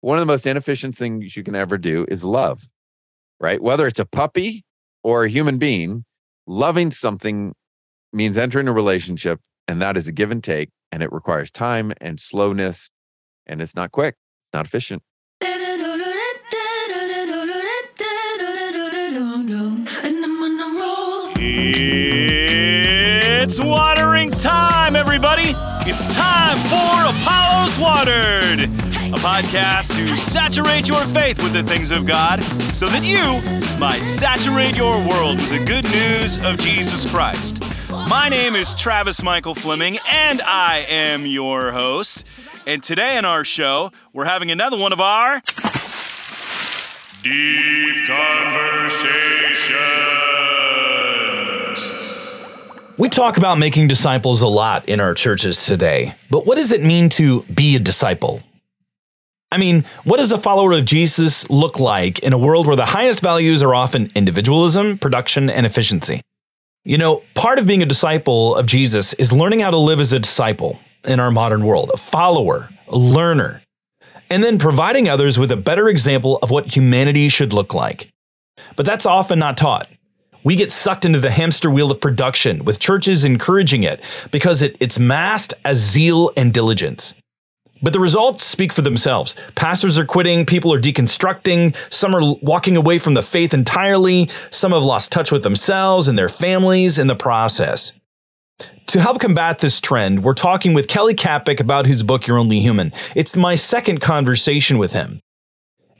one of the most inefficient things you can ever do is love, right? Whether it's a puppy or a human being, loving something means entering a relationship, and that is a give and take, and it requires time and slowness, and it's not quick, it's not efficient. It's watering time, everybody! It's time for Apollos Watered, a podcast to saturate your faith with the things of God so that you might saturate your world with the good news of Jesus Christ. My name is Travis Michael Fleming, and I am your host. And today in our show, we're having another one of our Deep Conversations. We talk about making disciples a lot in our churches today, but what does it mean to be a disciple? I mean, what does a follower of Jesus look like in a world where the highest values are often individualism, production, and efficiency? You know, part of being a disciple of Jesus is learning how to live as a disciple in our modern world, a follower, a learner, and then providing others with a better example of what humanity should look like. But that's often not taught. We get sucked into the hamster wheel of production, with churches encouraging it because it, it's masked as zeal and diligence. But the results speak for themselves. Pastors are quitting, people are deconstructing, some are walking away from the faith entirely, some have lost touch with themselves and their families in the process. To help combat this trend, we're talking with Kelly Kapic about his book, You're Only Human. It's my second conversation with him.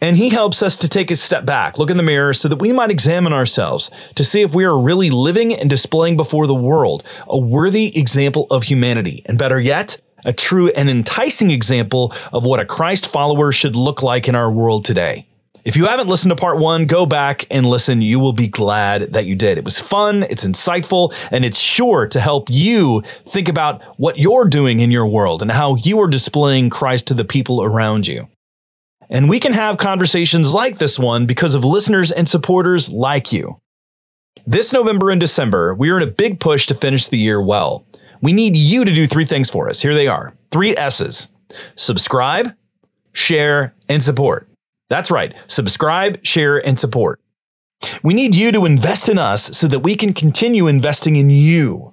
And he helps us to take a step back, look in the mirror so that we might examine ourselves to see if we are really living and displaying before the world a worthy example of humanity. And better yet, a true and enticing example of what a Christ follower should look like in our world today. If you haven't listened to part one, go back and listen. You will be glad that you did. It was fun, it's insightful, and it's sure to help you think about what you're doing in your world and how you are displaying Christ to the people around you. And we can have conversations like this one because of listeners and supporters like you. This November and December, we are in a big push to finish the year well. We need you to do three things for us. Here they are three S's subscribe, share, and support. That's right. Subscribe, share, and support. We need you to invest in us so that we can continue investing in you.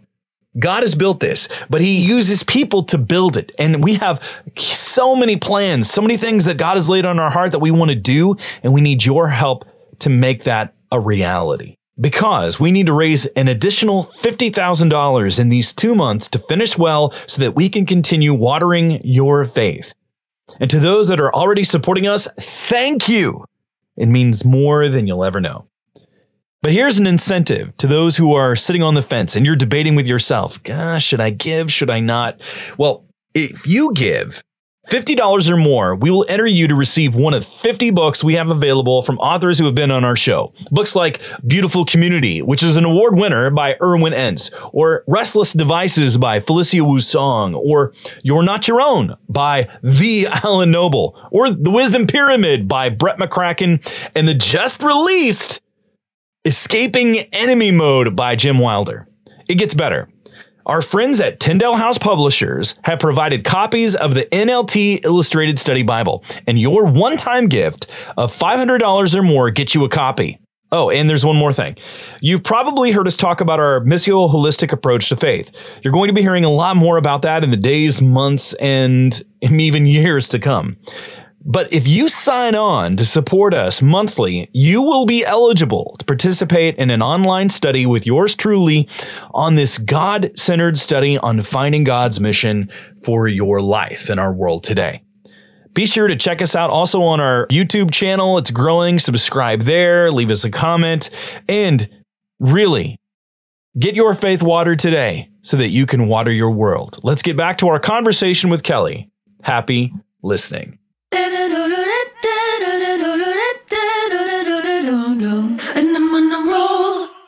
God has built this, but he uses people to build it. And we have so many plans, so many things that God has laid on our heart that we want to do. And we need your help to make that a reality. Because we need to raise an additional $50,000 in these two months to finish well so that we can continue watering your faith. And to those that are already supporting us, thank you. It means more than you'll ever know. But here's an incentive to those who are sitting on the fence and you're debating with yourself, gosh, should I give? Should I not? Well, if you give $50 or more, we will enter you to receive one of 50 books we have available from authors who have been on our show. Books like Beautiful Community, which is an award winner by Irwyn Ince, or Restless Devices by Felicia Wu Song, or You're Not Your Own by The Alan Noble, or The Wisdom Pyramid by Brett McCracken, and the just released Escaping Enemy Mode by Jim Wilder. It gets better. Our friends at Tyndale House Publishers have provided copies of the NLT Illustrated Study Bible, and your one time gift of $500 or more gets you a copy. Oh, and there's one more thing. You've probably heard us talk about our missio holistic approach to faith. You're going to be hearing a lot more about that in the days, months, and even years to come. But if you sign on to support us monthly, you will be eligible to participate in an online study with yours truly on this God centered study on finding God's mission for your life in our world today. Be sure to check us out also on our YouTube channel. It's growing. Subscribe there, leave us a comment, and really get your faith watered today so that you can water your world. Let's get back to our conversation with Kelly. Happy listening.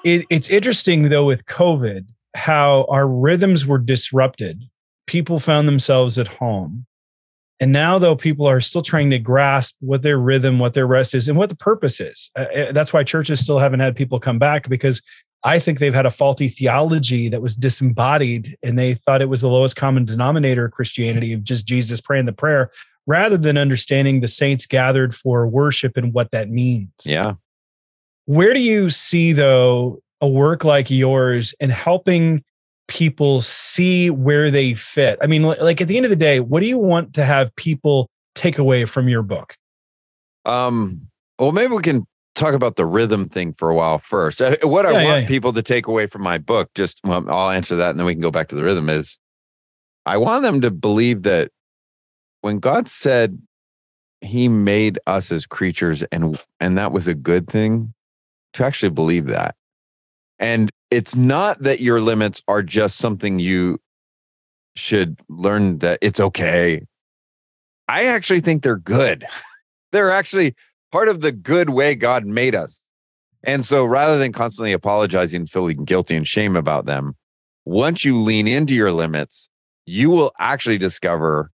It, it's interesting though with COVID how our rhythms were disrupted. People found themselves at home. And now, though, people are still trying to grasp what their rhythm, what their rest is, and what the purpose is. Uh, uh that's why churches still haven't had people come back because I think they've had a faulty theology that was disembodied and they thought it was the lowest common denominator of Christianity of just Jesus praying the prayer rather than understanding the saints gathered for worship and what that means. Yeah. Where do you see, though, a work like yours in helping people see where they fit? I mean, like at the end of the day, what do you want to have people take away from your book? Um, well, maybe we can talk about the rhythm thing for a while first. Uh, what I Yeah, want yeah. people to take away from my book, just well, I'll answer that and then we can go back to the rhythm is I want them to believe that when God said he made us as creatures and and that was a good thing to actually believe that. And it's not that your limits are just something you should learn that it's okay. I actually think they're good. they're actually part of the good way God made us. And so rather than constantly apologizing, feeling guilty and shame about them, once you lean into your limits, you will actually discover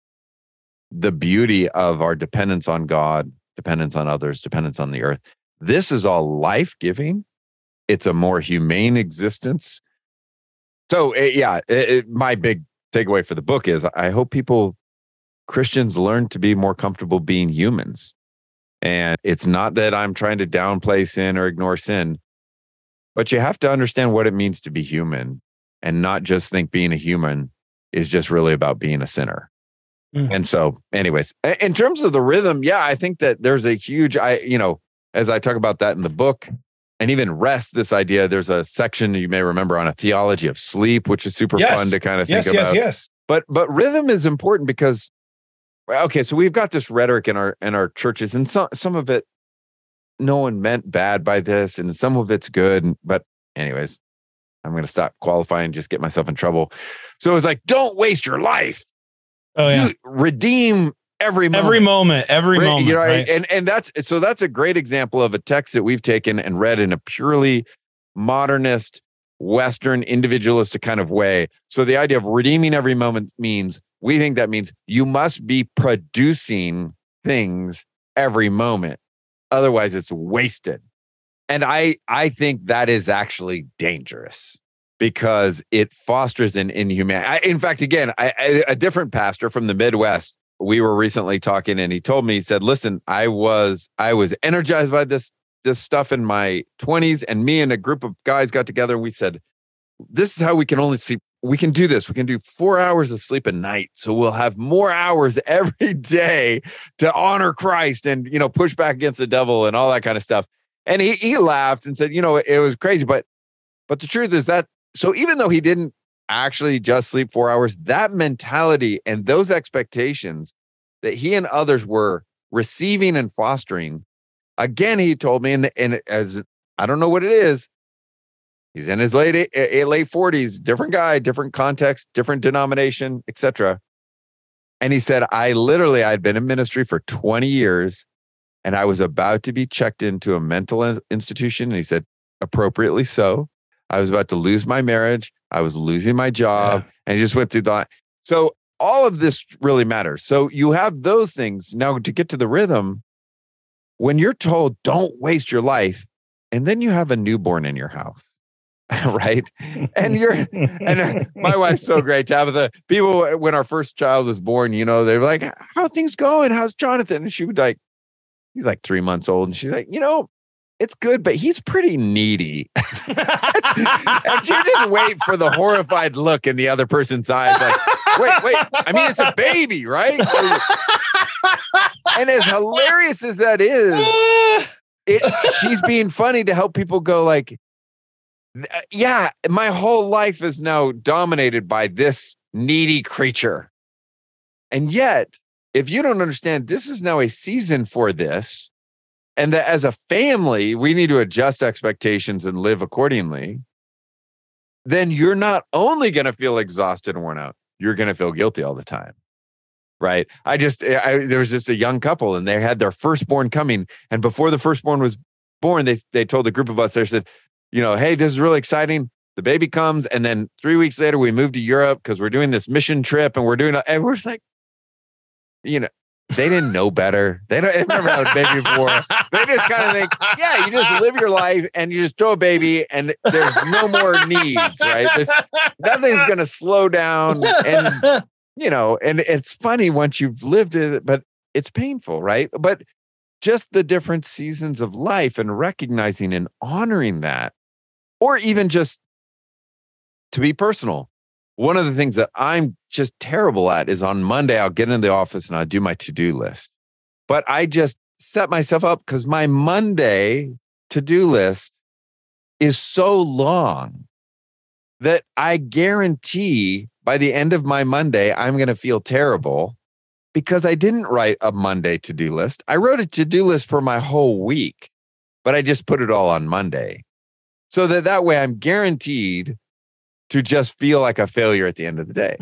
the beauty of our dependence on God, dependence on others, dependence on the earth. This is all life giving. It's a more humane existence. So, eh, yeah, it, it- my big takeaway for the book is I hope people, Christians, learn to be more comfortable being humans. And it's not that I'm trying to downplay sin or ignore sin, but you have to understand what it means to be human and not just think being a human is just really about being a sinner. Mhm. And so, anyways, in terms of the rhythm, yeah, I think that there's a huge, I, you know, as I talk about that in the book and even rest, this idea, there's a section you may remember on a theology of sleep, which is super Yes. fun to kind of Yes, think yes, about yes. but but rhythm is important because okay so we've got this rhetoric in our in our churches and some some of it no one meant bad by this and some of it's good but anyways i'm going to stop qualifying just get myself in trouble so it's like don't waste your life Oh yeah. you redeem every moment. every moment, every Right, moment. you know, right? and and that's so that's a great example of a text that we've taken and read in a purely modernist western individualistic kind of way so the idea of redeeming every moment means we think that means you must be producing things every moment otherwise it's wasted and i i think that is actually dangerous because it fosters an inhuman I, in fact again I, I, a different pastor from the midwest we were recently talking and he told me he said listen i was i was energized by this this stuff in my 20s and me and a group of guys got together and we said this is how we can only sleep we can do this we can do four hours of sleep a night so we'll have more hours every day to honor christ and you know push back against the devil and all that kind of stuff. And he, he laughed and said you know it was crazy but but the truth is that so even though he didn't actually just sleep four hours that mentality and those expectations that he and others were receiving and fostering again he told me and, and as i don't know what it is he's in his late eh, eh, late 40s different guy different context different denomination etc and he said i literally i'd been in ministry for 20 years and i was about to be checked into a mental institution and he said appropriately so i was about to lose my marriage i was losing my job and he just went through that. So all of this really matters. So you have those things. Now to get to the rhythm when you're told don't waste your life and then you have a newborn in your house right? And you're and uh, my wife's so great tabitha. People when our first child was born you know they were like how are things going? How's jonathan? And she would like he's like three months old and she's like you know it's good but he's pretty needy. And she didn't wait for the horrified look in the other person's eyes like wait wait i mean it's a baby right? And as hilarious as that is it, she's being funny to help people go like uh, yeah my whole life is now dominated by this needy creature. And yet if you don't understand this is now a season for this and that as a family we need to adjust expectations and live accordingly then you're not only going to feel exhausted and worn out you're going to feel guilty all the time right? I just eh, I, there was just a young couple and they had their firstborn coming and before the firstborn was born they they told a group of us they said you know hey this is really exciting. The baby comes and then three weeks later we move to europe because we're doing this mission trip and we're doing and we're just like you know they didn't know better they don't they've never had a baby before they just kind of think yeah you just live your life and you just throw a baby and there's no more needs right nothing's going to slow down and you know, and it's funny once you've lived it, but it's painful, right? But just the different seasons of life and recognizing and honoring that, or even just to be personal. One of the things that I'm just terrible at is on Monday, I'll get in the office and I'll do my to do list. But I just set myself up because my Monday to do list is so long that I guarantee by the end of my Monday, I'm going to feel terrible because I didn't write a Monday to do list. I wrote a to do list for my whole week, but I just put it all on Monday. So that that way I'm guaranteed to just feel like a failure at the end of the day.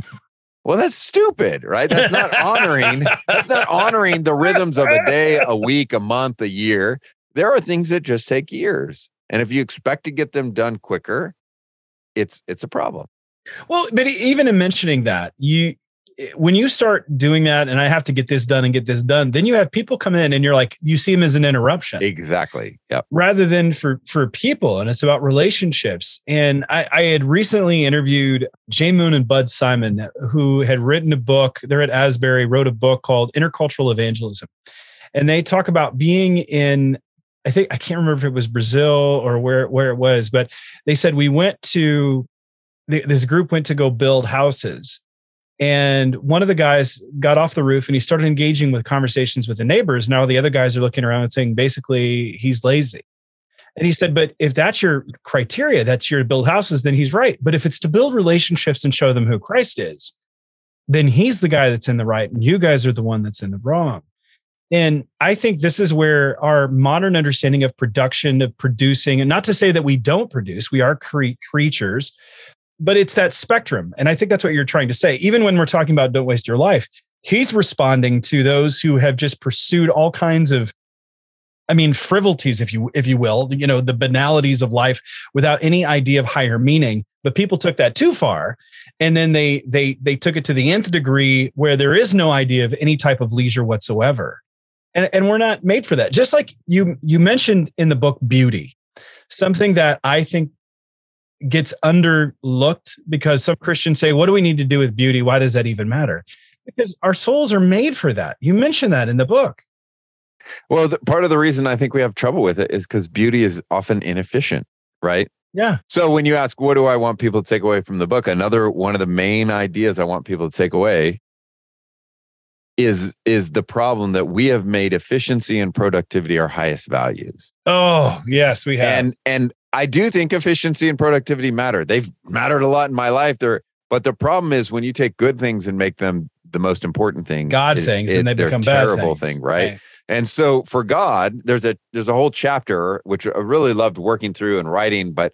Well, that's stupid, right? That's not honoring. that's not honoring the rhythms of a day, a week, a month, a year. There are things that just take years. And if you expect to get them done quicker, it's it's a problem. Well, but even in mentioning that, you when you start doing that and I have to get this done and get this done, then you have people come in and you're like, you see them as an interruption. Exactly. Yep. Rather than for for people. And it's about relationships. And I, I had recently interviewed Jay Moon and Bud Simon, who had written a book. They're at Asbury, wrote a book called Intercultural Evangelism. And they talk about being in I think I can't remember if it was Brazil or where where it was, but they said we went to this group went to go build houses and one of the guys got off the roof and he started engaging with conversations with the neighbors. Now the other guys are looking around and saying basically he's lazy. And he said, but if that's your criteria, that's your build houses, then he's right. But if it's to build relationships and show them who Christ is, then he's the guy that's in the right and you guys are the one that's in the wrong. And I think this is where our modern understanding of production, of producing, and not to say that we don't produce, we are cre- creatures, but it's that spectrum. And I think that's what you're trying to say. Even when we're talking about don't waste your life, he's responding to those who have just pursued all kinds of I mean frivolities if you if you will, you know, the banalities of life without any idea of higher meaning. But people took that too far and then they they they took it to the nth degree where there is no idea of any type of leisure whatsoever. And and we're not made for that. Just like you you mentioned in the book beauty. Something that I think gets underlooked because some Christians say, What do we need to do with beauty? Why does that even matter? Because our souls are made for that. You mentioned that in the book. Well, the, part of the reason I think we have trouble with it is because beauty is often inefficient, right? Yeah. So when you ask, what do I want people to take away from the book? Another one of the main ideas I want people to take away is is the problem that we have made efficiency and productivity our highest values. Oh, yes, we have. And and I do think efficiency and productivity matter. They've mattered a lot in my life. There, but the problem is when you take good things and make them the most important things, God it, it, and they become terrible things. thing, right? right? And so for God, there's a there's a whole chapter which I really loved working through and writing, but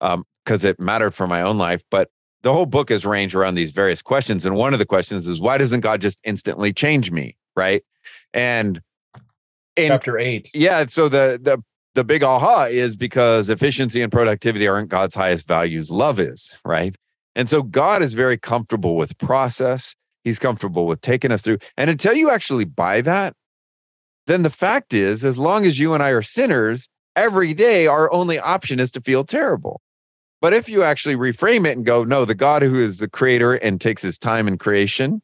um, because it mattered for my own life. But the whole book is ranged around these various questions, and one of the questions is why doesn't God just instantly change me, right? And in, chapter eight, yeah. So the the the big aha is because efficiency and productivity aren't God's highest values, love is, right? And so God is very comfortable with process. He's comfortable with taking us through. And until you actually buy that, then the fact is, as long as you and I are sinners, every day our only option is to feel terrible. But if you actually reframe it and go, no, the God who is the creator and takes his time in creation,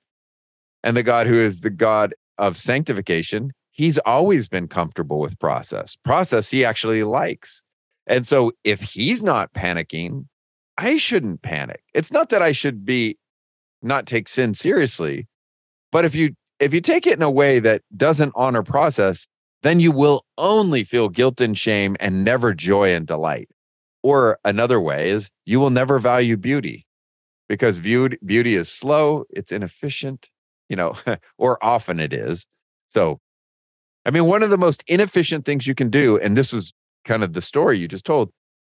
and the God who is the God of sanctification, he's always been comfortable with process. Process he actually likes. And so if he's not panicking, I shouldn't panic. It's not that I should be not take sin seriously, but if you if you take it in a way that doesn't honor process, then you will only feel guilt and shame and never joy and delight. Or another way is you will never value beauty because viewed beauty is slow, it's inefficient, you know, or often it is. So I mean, one of the most inefficient things you can do, and this was kind of the story you just told,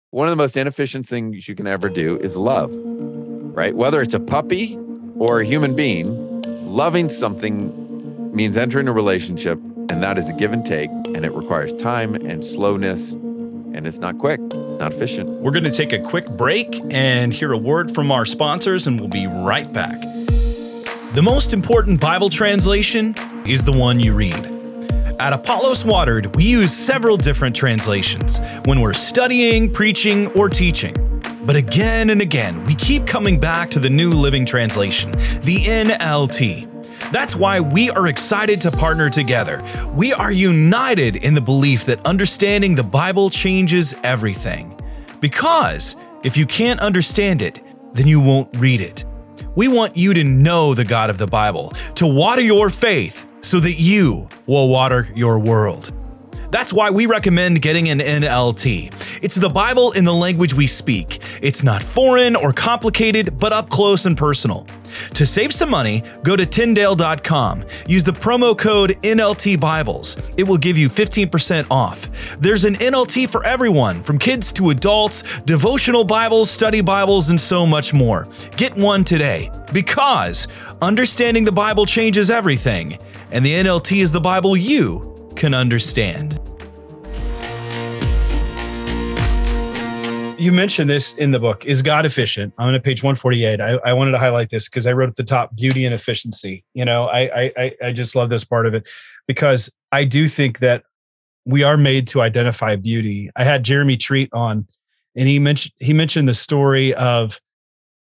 one of the most inefficient things you can ever do is love, right? Whether it's a puppy or a human being, loving something means entering a relationship, and that is a give and take, and it requires time and slowness, and it's not quick, not efficient. We're going to take a quick break and hear a word from our sponsors, and we'll be right back. The most important Bible translation is the one you read. At Apollos Watered, we use several different translations when we're studying, preaching, or teaching. But again and again, we keep coming back to the New Living Translation, the NLT. That's why we are excited to partner together. We are united in the belief that understanding the Bible changes everything. Because if you can't understand it, then you won't read it. We want you to know the God of the Bible, to water your faith so that you will water your world. That's why we recommend getting an NLT. It's the Bible in the language we speak. It's not foreign or complicated, but up close and personal. To save some money, go to Tyndale.com. Use the promo code NLT Bibles. It will give you 15% off. There's an NLT for everyone, from kids to adults, devotional Bibles, study Bibles, and so much more. Get one today because understanding the Bible changes everything, and the NLT is the Bible you can understand. You mentioned this in the book. Is God efficient? I'm on page 148. I, I wanted to highlight this because I wrote at the top beauty and efficiency. You know, I, I I just love this part of it because I do think that we are made to identify beauty. I had Jeremy Treat on, and he mentioned he mentioned the story of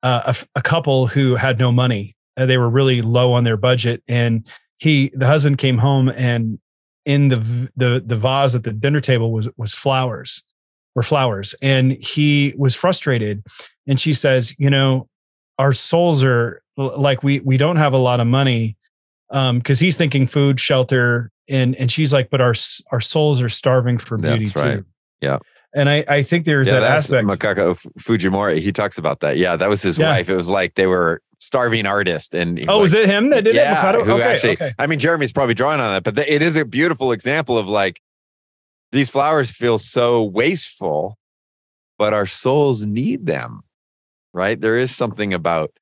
uh, a, a couple who had no money. Uh, they were really low on their budget, and he the husband came home and in the the the vase at the dinner table was was flowers were flowers and he was frustrated and she says you know our souls are like we we don't have a lot of money um because he's thinking food shelter and and she's like but our our souls are starving for beauty That's right. too Yeah. and i i think there's yeah, that aspect Makoto Fujimura. He talks about that. Yeah, that was his Yeah. wife. It was like they were starving artist, and oh was is it him that did yeah, who okay actually, okay I mean, Jeremy's probably drawing on that, but th- it is a beautiful example of like these flowers feel so wasteful, but our souls need them, right? There is something about,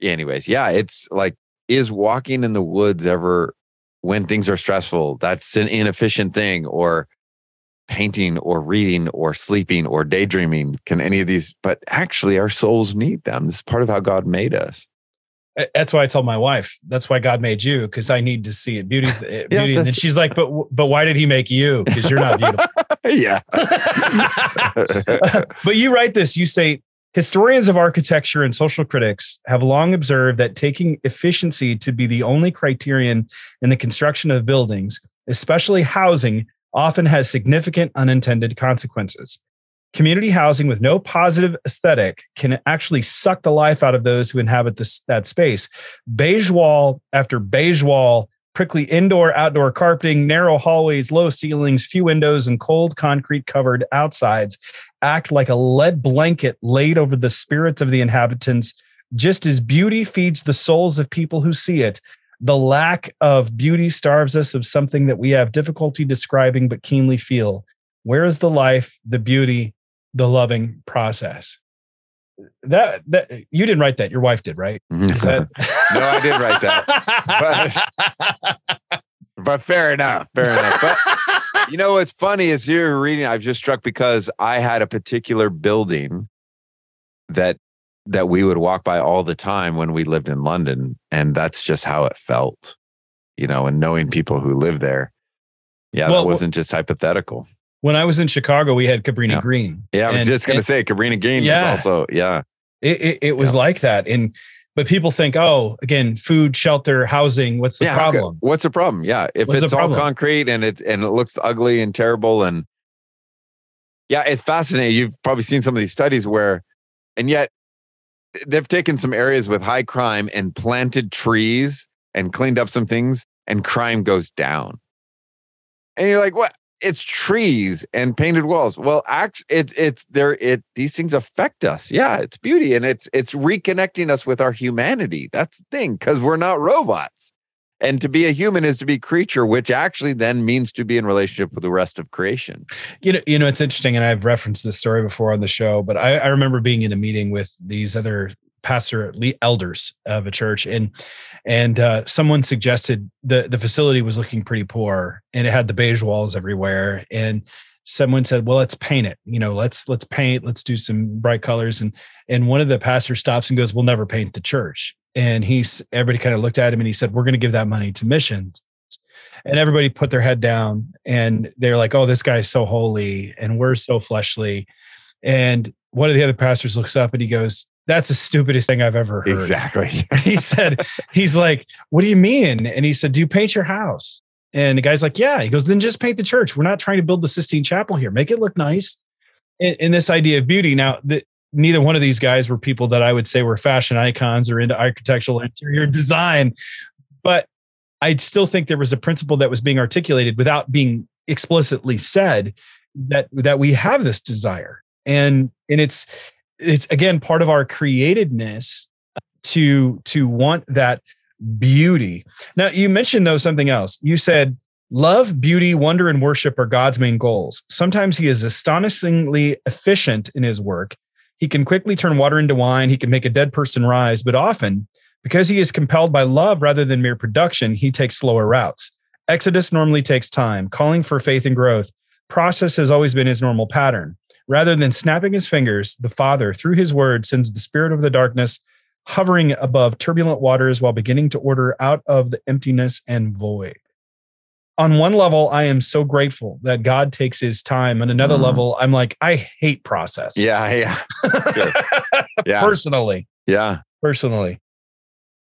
anyways, yeah, it's like, is walking in the woods ever when things are stressful? That's an inefficient thing, or painting, or reading, or sleeping, or daydreaming. Can any of these, but actually, our souls need them. This is part of how God made us. That's why I told my wife. That's why God made you because I need to see it. Beauty, uh, beauty. and then she's like, "But but why did He make you? Because you're not beautiful." yeah. but you write this. You say historians of architecture and social critics have long observed that taking efficiency to be the only criterion in the construction of buildings, especially housing, often has significant unintended consequences. Community housing with no positive aesthetic can actually suck the life out of those who inhabit this, that space. Beige wall after beige wall, prickly indoor outdoor carpeting, narrow hallways, low ceilings, few windows, and cold concrete covered outsides act like a lead blanket laid over the spirits of the inhabitants. Just as beauty feeds the souls of people who see it, the lack of beauty starves us of something that we have difficulty describing but keenly feel. Where is the life, the beauty, the loving process? That that you didn't write that. Your wife did, right? Mm-hmm. Is that No, I did write that. but fair enough. Fair enough. But you know what's funny is you're reading, I've just struck because I had a particular building that that we would walk by all the time when we lived in London. And that's just how it felt, you know, and knowing people who live there. Yeah, Well, that wasn't just hypothetical. when I was in Chicago, we had Cabrini Yeah. Green. Yeah, I was And- just gonna say Cabrini Green Yeah. was also, yeah. It, it, it was like that. And but people think, oh, again, food, shelter, housing. What's the yeah, problem? What's the problem? Yeah, if What's it's all concrete and it and it looks ugly and terrible and yeah, it's fascinating. You've probably seen some of these studies where, and yet they've taken some areas with high crime and planted trees and cleaned up some things, and crime goes down. And you're like, what? It's trees and painted walls. Well, actually, it's it's there. It these things affect us. Yeah, it's beauty and it's it's reconnecting us with our humanity. That's the thing because we're not robots. And to be a human is to be creature, which actually then means to be in relationship with the rest of creation. You know, you know, it's interesting, and I've referenced this story before on the show, but I, I remember being in a meeting with these other pastor elders of a church, and and uh, someone suggested the the facility was looking pretty poor, and it had the beige walls everywhere, and someone said, "Well, let's paint it. You know, let's let's paint, let's do some bright colors." And and one of the pastors stops and goes, "We'll never paint the church." And he's everybody kind of looked at him, and he said, "We're going to give that money to missions." and everybody put their head down and they're like oh this guy's so holy and we're so fleshly and one of the other pastors looks up and he goes that's the stupidest thing I've ever heard. Exactly. he said, he's like, what do you mean? And he said, do you paint your house? And the guy's like, yeah. He goes, then just paint the church. We're not trying to build the Sistine Chapel here. Make it look nice. In, this idea of beauty. Now, the, neither one of these guys were people that I would say were fashion icons or into architectural interior design, but I still think there was a principle that was being articulated without being explicitly said that that we have this desire. And and it's it's again part of our createdness to to want that beauty. Now you mentioned though something else. You said love beauty wonder and worship are god's main goals. Sometimes he is astonishingly efficient in his work he can quickly turn water into wine. He can make a dead person rise. But often because he is compelled by love rather than mere production he takes slower routes. Exodus normally takes time calling for faith and growth. Process has always been his normal pattern. Rather than snapping his fingers, the Father, through his word, sends the spirit of the darkness hovering above turbulent waters while beginning to order out of the emptiness and void. On one level, I am so grateful that God takes his time. On another mm. level, I'm like, I hate process. Yeah, yeah. yeah. Personally. Yeah. Personally.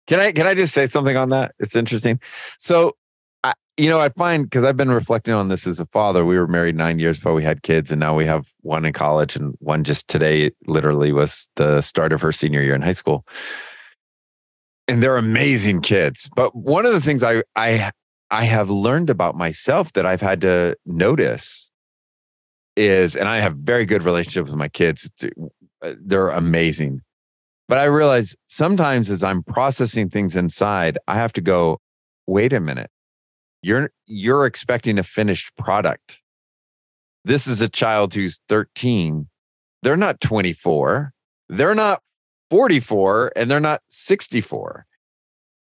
Can I can I just say something on that? It's interesting. So I, you know, I find because I've been reflecting on this as a father. We were married nine years before we had kids, and now we have one in college, and one just today literally was the start of her senior year in high school. And they're amazing kids. But one of the things I I I have learned about myself that I've had to notice is, and I have very good relationships with my kids. Uh, they're amazing. But I realize sometimes as I'm processing things inside, I have to go, wait a minute you're you're expecting a finished product. This is a child who's 13. They're not 24. They're not 44 and they're not 64.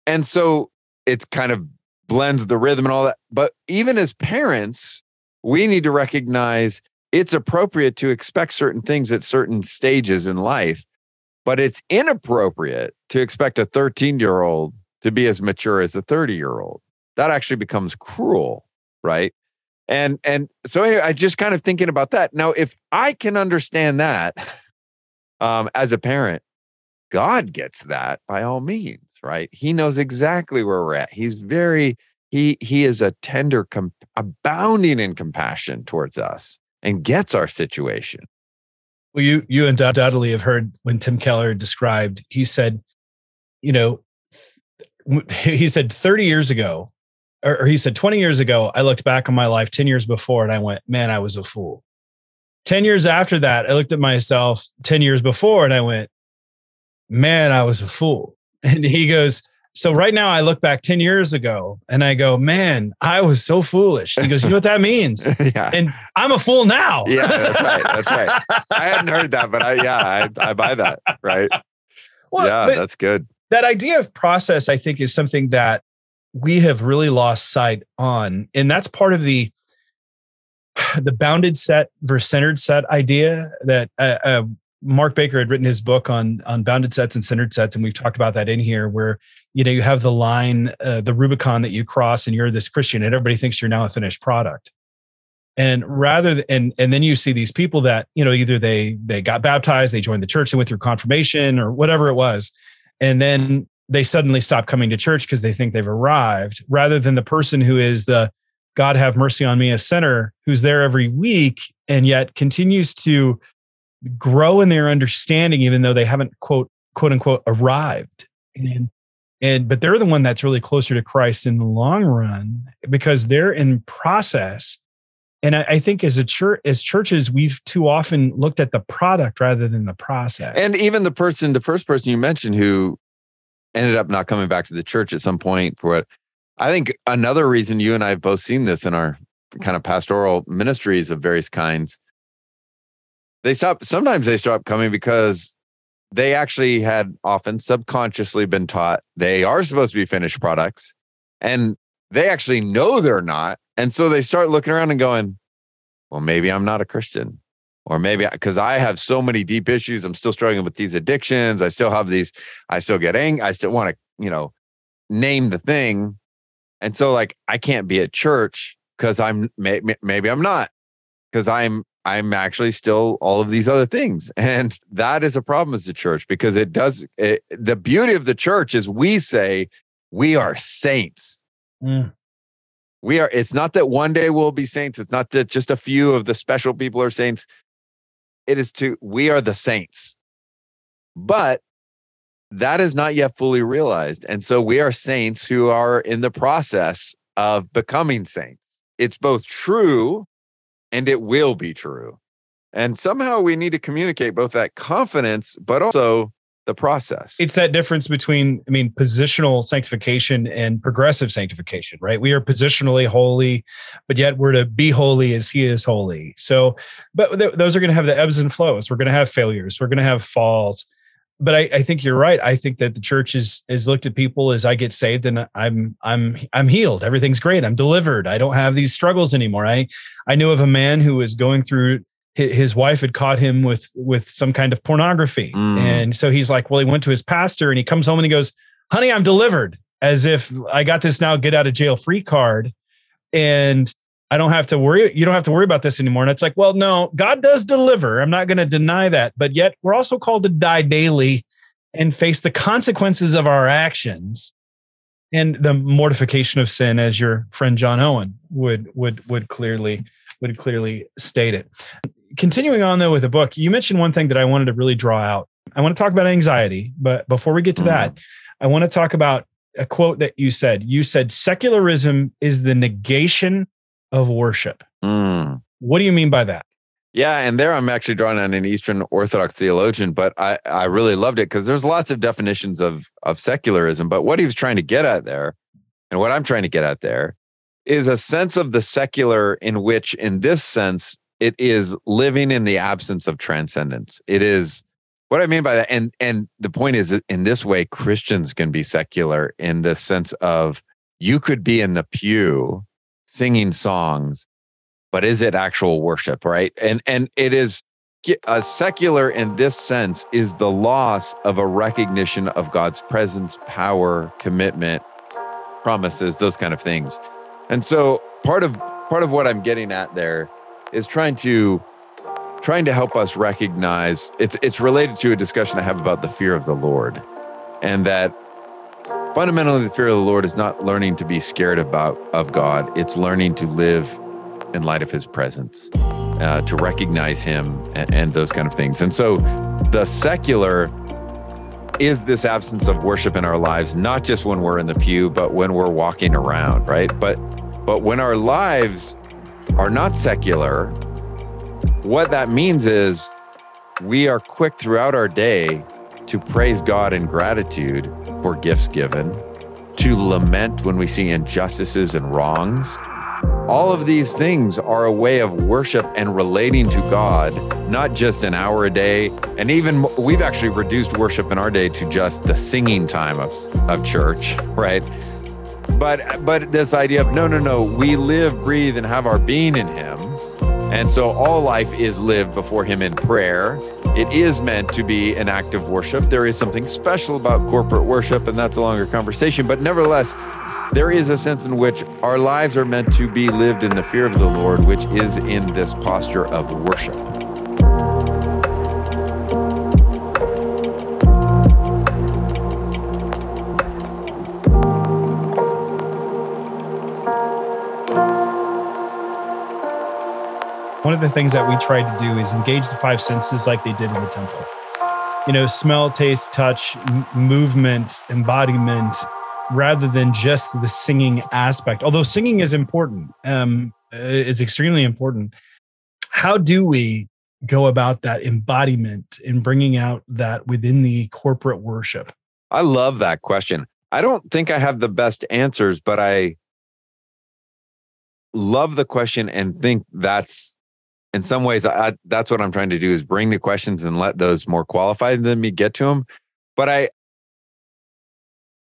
And so it's kind of blends the rhythm and all that. But even as parents, we need to recognize it's appropriate to expect certain things at certain stages in life, but it's inappropriate to expect a 13 year old to be as mature as a 30 year old that actually becomes cruel, right? And and so anyway, I just kind of thinking about that. Now, if I can understand that um, as a parent, God gets that by all means, right? He knows exactly where we're at. He's very he he is a tender, com- abounding in compassion towards us, and gets our situation. Well, you you undoubtedly have heard when Tim Keller described. He said, you know, he said 30 years ago or, he said 20 years ago, I looked back on my life 10 years before and I went, man, I was a fool. 10 years after that, I looked at myself 10 years before and I went, man, I was a fool. And he goes, so right now I look back 10 years ago and I go, man, I was so foolish. He goes, you know what that means? yeah. And I'm a fool now. yeah, that's right. That's right. I hadn't heard that, but I, yeah, I, I buy that. Right. Well, yeah, that's good. That idea of process, I think, is something that we have really lost sight on and that's part of the the bounded set versus centered set idea that uh, uh, Mark Baker had written his book on on bounded sets and centered sets, and we've talked about that in here. Where you know you have the line, uh, the Rubicon that you cross, and you're this Christian, and everybody thinks you're now a finished product. And rather, and and then you see these people that you know either they they got baptized, they joined the church, and went through confirmation or whatever it was, and then they suddenly stop coming to church because they think they've arrived rather than the person who is the God have mercy on me a sinner who's there every week and yet continues to grow in their understanding even though they haven't quote quote unquote arrived and and but they're the one that's really closer to Christ in the long run because they're in process and I, I, think as a church as churches we've too often looked at the product rather than the process and even the person the first person you mentioned who ended up not coming back to the church at some point for what I think another reason you and I have both seen this in our kind of pastoral ministries of various kinds. They stop, sometimes they stop coming because they actually had often subconsciously been taught they are supposed to be finished products and they actually know they're not. And so they start looking around and going, well, maybe I'm not a Christian or maybe because I have so many deep issues, I'm still struggling with these addictions. I still have these, I still get angry. I still want to, you know, name the thing. And so, like, I can't be at church because I'm maybe I'm not because I'm I'm actually still all of these other things. And that is a problem as a church because it does it, the beauty of the church is we say we are saints. Mm. We are, it's not that one day we'll be saints. It's not that just a few of the special people are saints. It is to, we are the saints. But that is not yet fully realized. And so we are saints who are in the process of becoming saints. It's both true and it will be true. And somehow we need to communicate both that confidence, but also the process. It's that difference between, I mean, positional sanctification and progressive sanctification, right? We are positionally holy, but yet we're to be holy as He is holy. So, but th- those are going to have the ebbs and flows. We're going to have failures. We're going to have falls. But I, I think you're right. I think that the church is is looked at people as I get saved and I'm I'm I'm healed. Everything's great. I'm delivered. I don't have these struggles anymore. I I knew of a man who was going through his wife had caught him with with some kind of pornography mm. and so he's like well he went to his pastor and he comes home and he goes honey i'm delivered as if i got this now get out of jail free card and i don't have to worry you don't have to worry about this anymore and it's like well no god does deliver i'm not going to deny that but yet we're also called to die daily and face the consequences of our actions and the mortification of sin as your friend john owen would would would clearly would clearly state it continuing on though with the book, you mentioned one thing that I wanted to really draw out. I want to talk about anxiety, but before we get to that, I want to talk about a quote that you said. You said secularism is the negation of worship. Mm. What do you mean by that? Yeah, and there I'm actually drawing on an Eastern Orthodox theologian, but I, I really loved it because there's lots of definitions of of secularism. But what he was trying to get at there, and what I'm trying to get at there, is a sense of the secular in which, in this sense, it is living in the absence of transcendence. It is what I mean by that. And and the point is in this way, Christians can be secular in the sense of you could be in the pew singing songs, but is it actual worship, right? And and it is a secular in this sense is the loss of a recognition of God's presence, power, commitment, promises, those kind of things. And so part of part of what I'm getting at there is trying to trying to help us recognize it's it's related to a discussion I have about the fear of the Lord, and that fundamentally the fear of the Lord is not learning to be scared about of God. It's learning to live in light of His presence, uh, to recognize Him, and, and those kind of things. And so, the secular is this absence of worship in our lives, not just when we're in the pew, but when we're walking around, right? But but when our lives are not secular, what that means is we are quick throughout our day to praise God in gratitude for gifts given, to lament when we see injustices and wrongs. All of these things are a way of worship and relating to God, not just an hour a day. And even we've actually reduced worship in our day to just the singing time of, of church, right? But but this idea of no, no, no, we live, breathe, and have our being in Him. And so all life is lived before Him in prayer. It is meant to be an act of worship. There is something special about corporate worship, and that's a longer conversation. But nevertheless, there is a sense in which our lives are meant to be lived in the fear of the Lord, which is in this posture of worship. One of the things that we try to do is engage the five senses like they did in the temple. You know, smell, taste, touch, m- movement, embodiment, rather than just the singing aspect. Although singing is important, um, it's extremely important. How do we go about that embodiment and bringing out that within the corporate worship? I love that question. I don't think I have the best answers, but I love the question and think that's in some ways, I, that's what I'm trying to do is bring the questions and let those more qualified than me get to them. But I,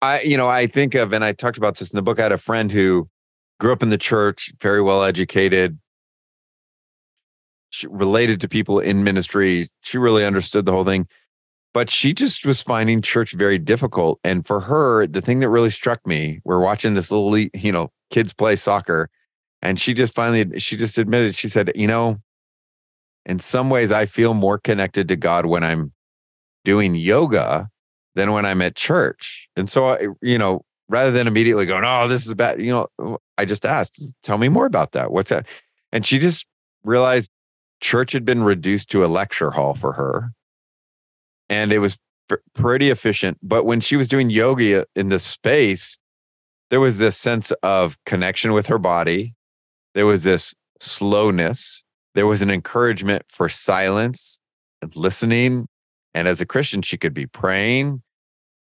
I, you know, I think of, and I talked about this in the book. I had a friend who grew up in the church, very well educated, she related to people in ministry. She really understood the whole thing, but she just was finding church very difficult. And for her, the thing that really struck me, we're watching this little, you know, kids play soccer, and she just finally, she just admitted, she said, you know, in some ways I feel more connected to God when I'm doing yoga than when I'm at church. And so, I, you know, rather than immediately going, oh, this is bad, you know, I just asked, tell me more about that. What's that? And she just realized church had been reduced to a lecture hall for her. And it was pretty efficient. But when she was doing yoga in this space, there was this sense of connection with her body. There was this slowness. There was an encouragement for silence and listening. And as a Christian, she could be praying.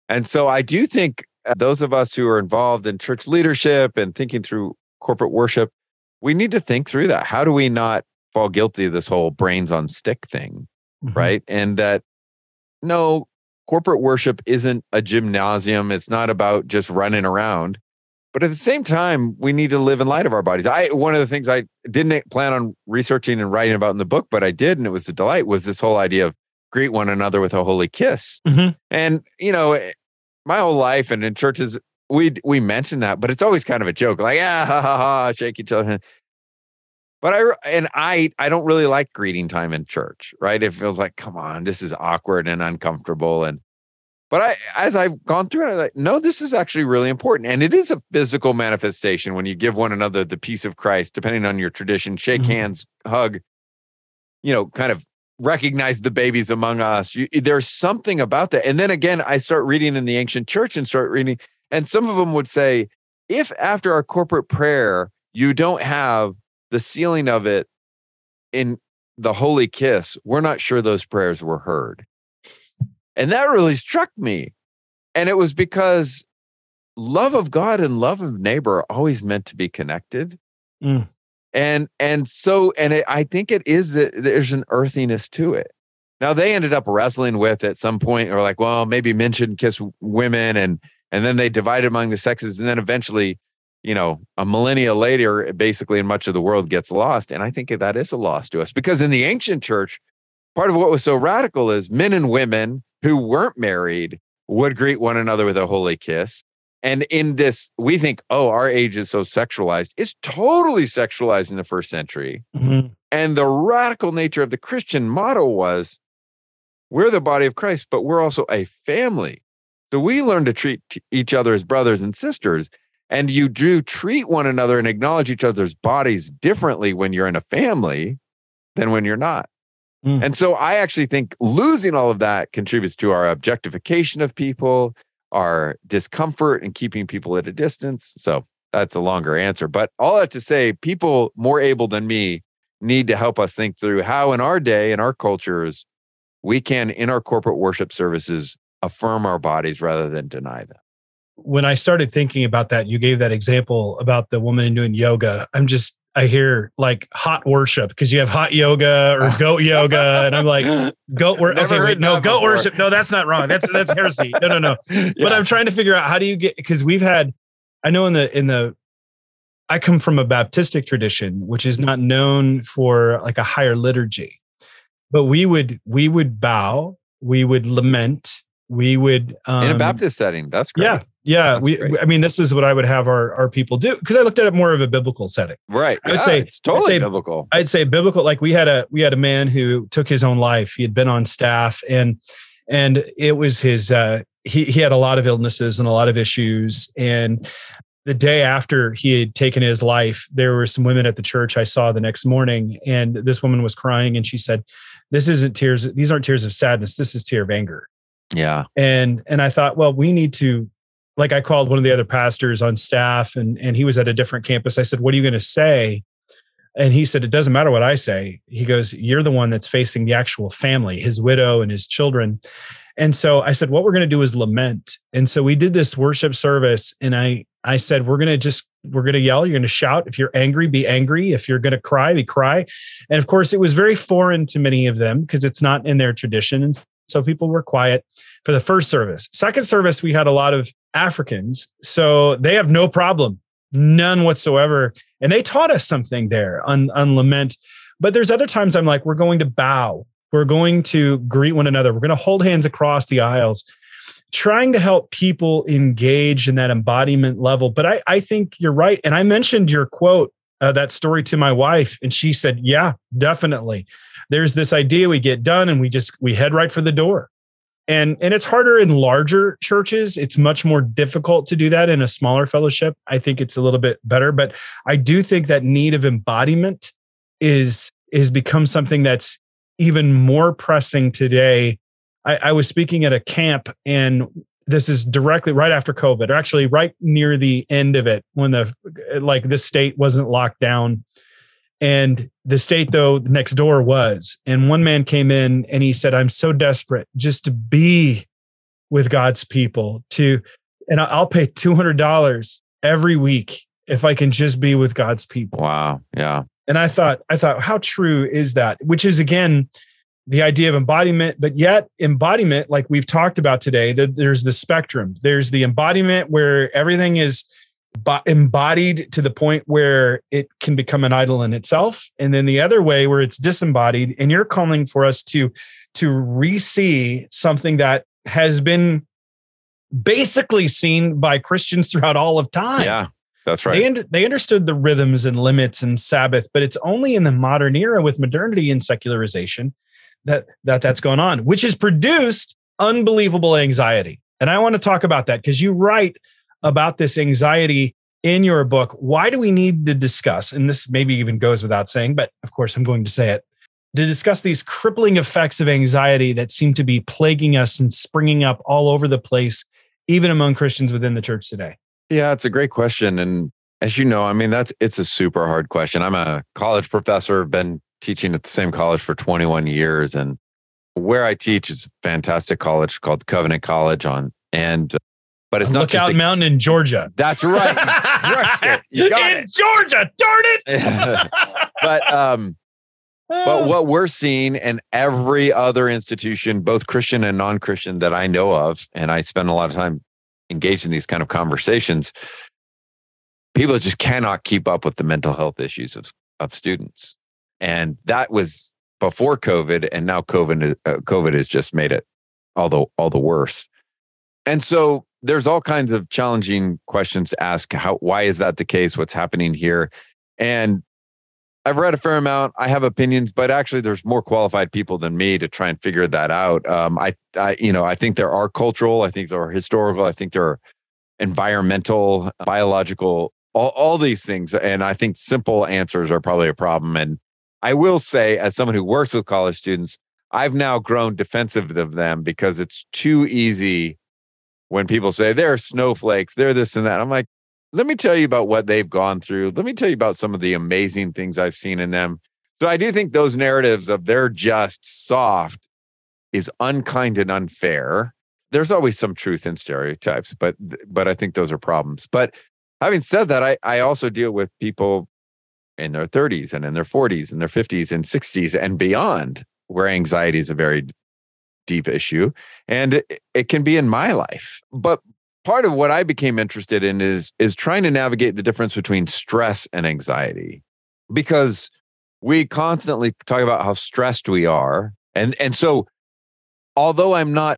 And so I do think uh, those of us who are involved in church leadership and thinking through corporate worship, we need to think through that. How do we not fall guilty of this whole brains on stick thing? Mm-hmm. Right. And that no, corporate worship isn't a gymnasium. It's not about just running around. But at the same time, we need to live in light of our bodies. I one of the things I didn't plan on researching and writing about in the book, but I did, and it was a delight, was this whole idea of greet one another with a holy kiss. Mm-hmm. And you know, eh, my whole life and in churches, we we mention that, but it's always kind of a joke, like ah ha ha ha, shake each other. But I and I I don't really like greeting time in church, right? It feels like, come on, this is awkward and uncomfortable. And but I as I've gone through it, I'm like, no, this is actually really important. And it is a physical manifestation when you give one another the peace of Christ, depending on your tradition, shake mm-hmm. hands, hug, you know, kind of recognize the babies among us. You, there's something about that. And then again, I start reading in the ancient church and start reading, and some of them would say, if after our corporate prayer, you don't have the sealing of it in the holy kiss, we're not sure those prayers were heard. And that really struck me. And it was because love of God and love of neighbor are always meant to be connected. Mm. And and so and it, I think it is that there's an earthiness to it. Now they ended up wrestling with at some point or like, well, maybe mention kiss women and and then they divided among the sexes and then eventually you know, a millennia later, basically in much of the world gets lost. And I think that is a loss to us because in the ancient church, part of what was so radical is men and women who weren't married would greet one another with a holy kiss. And in this, we think, oh, our age is so sexualized. It's totally sexualized in the first century. Mm-hmm. And the radical nature of the Christian motto was we're the body of Christ, but we're also a family. So we learn to treat each other as brothers and sisters. And you do treat one another and acknowledge each other's bodies differently when you're in a family than when you're not. Mm. And so I actually think losing all of that contributes to our objectification of people, our discomfort and keeping people at a distance. So that's a longer answer. But all that to say, people more able than me need to help us think through how in our day, in our cultures, we can, in our corporate worship services, affirm our bodies rather than deny them when I started thinking about that, you gave that example about the woman doing yoga. I'm just, I hear like hot worship because you have hot yoga or goat yoga, and I'm like goat worship. Okay, wait, no, goat before. worship. No, that's not wrong. That's that's heresy. No, no, no. Yeah. But I'm trying to figure out how do you get because we've had, I know in the in the, I come from a Baptistic tradition, which is not known for like a higher liturgy, but we would we would bow, we would lament, we would um, in a um, Baptist setting. That's great. Yeah, yeah, we. Great. I mean, this is what I would have our our people do because I looked at it more of a biblical setting. Right. I would yeah, say it's totally I'd say, biblical. I'd say biblical. Like we had a we had a man who took his own life. He had been on staff and and it was his. uh He he had a lot of illnesses and a lot of issues and. The day after he had taken his life, there were some women at the church I saw the next morning, and this woman was crying, and she said, "This isn't tears. These aren't tears of sadness. This is tear of anger." Yeah. And and I thought, well, we need to like I called one of the other pastors on staff and and he was at a different campus. I said, "What are you going to say?" And he said, "It doesn't matter what I say." He goes, "You're the one that's facing the actual family, his widow and his children." And so I said, "What we're going to do is lament." And so we did this worship service and I I said, "We're going to just we're going to yell, you're going to shout. If you're angry, be angry. If you're going to cry, be cry." And of course, it was very foreign to many of them because it's not in their tradition. And so people were quiet for the first service. Second service, we had a lot of Africans. So they have no problem, none whatsoever. And they taught us something there on, on lament. But there's other times I'm like, we're going to bow. We're going to greet one another. We're going to hold hands across the aisles, trying to help people engage in that embodiment level. But I, I think you're right. And I mentioned your quote uh, that story to my wife, and she said, "Yeah, definitely." There's this idea we get done, and we just we head right for the door, and and it's harder in larger churches. It's much more difficult to do that in a smaller fellowship. I think it's a little bit better, but I do think that need of embodiment is is become something that's even more pressing today. I, I was speaking at a camp and this is directly right after COVID, or actually right near the end of it when the like this state wasn't locked down. And the state, though, next door was. And one man came in and he said, I'm so desperate just to be with God's people, to, and I'll pay $200 every week if I can just be with God's people. Wow. Yeah. And I thought, I thought, how true is that? Which is again, the idea of embodiment, but yet embodiment, like we've talked about today, that there's the spectrum. There's the embodiment where everything is embodied to the point where it can become an idol in itself, and then the other way where it's disembodied. And you're calling for us to to re-see something that has been basically seen by Christians throughout all of time. Yeah. That's right. They, under, they understood the rhythms and limits and Sabbath, but it's only in the modern era with modernity and secularization that that that's going on, which has produced unbelievable anxiety. And I want to talk about that because you write about this anxiety in your book. Why do we need to discuss? And this maybe even goes without saying, but of course I'm going to say it to discuss these crippling effects of anxiety that seem to be plaguing us and springing up all over the place, even among Christians within the church today. Yeah, it's a great question. And as you know, I mean, that's it's a super hard question. I'm a college professor, been teaching at the same college for 21 years. And where I teach is a fantastic college called Covenant College on and but it's not Lookout a, Mountain in Georgia. That's right. You You in it. Georgia, darn it. but um but what we're seeing and every other institution, both Christian and non-Christian that I know of, and I spend a lot of time engaged in these kind of conversations, people just cannot keep up with the mental health issues of, of students. And that was before COVID, and now COVID uh, COVID has just made it all the all the worse. And so there's all kinds of challenging questions to ask. How why is that the case? What's happening here? And I've read a fair amount. I have opinions, but actually, there's more qualified people than me to try and figure that out. Um, I, I, you know, I think there are cultural. I think there are historical. I think there are environmental, biological, all, all these things. And I think simple answers are probably a problem. And I will say, as someone who works with college students, I've now grown defensive of them because it's too easy when people say they're snowflakes, they're this and that. I'm like, let me tell you about what they've gone through. Let me tell you about some of the amazing things I've seen in them. So I do think those narratives of they're just soft is unkind and unfair. There's always some truth in stereotypes, but but I think those are problems. But having said that, I I also deal with people in their 30s and in their 40s and their 50s and 60s and beyond, where anxiety is a very deep issue. And it, can be in my life. But part of what I became interested in is is trying to navigate the difference between stress and anxiety. Because we constantly talk about how stressed we are. And and so although I'm not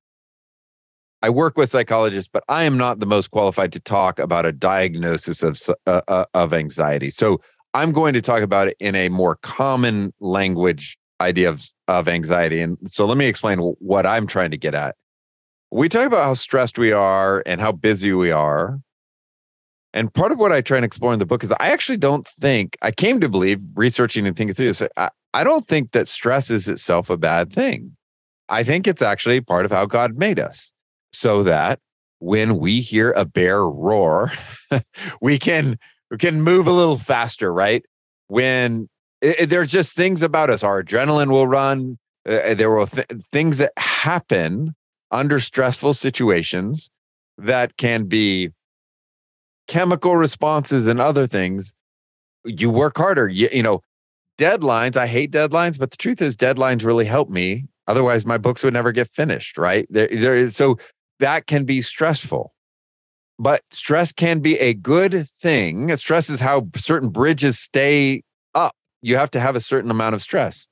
I work with psychologists, but I am not the most qualified to talk about a diagnosis of uh, uh, of anxiety. So I'm going to talk about it in a more common language idea of, of anxiety. And so let me explain what I'm trying to get at. We talk about how stressed we are and how busy we are. And part of what I try and explore in the book is I actually don't think, I came to believe, researching and thinking through this, I, I don't think that stress is itself a bad thing. I think it's actually part of how God made us so that when we hear a bear roar, we can we can move a little faster, right? When it, there's just things about us, our adrenaline will run. Uh, there will th- things that happen under stressful situations that can be chemical responses and other things. You work harder. You, you know, deadlines. I hate deadlines, but the truth is, deadlines really help me. Otherwise, my books would never get finished. Right there, there is so that can be stressful. But stress can be a good thing. Stress is how certain bridges stay. You have to have a certain amount of stress.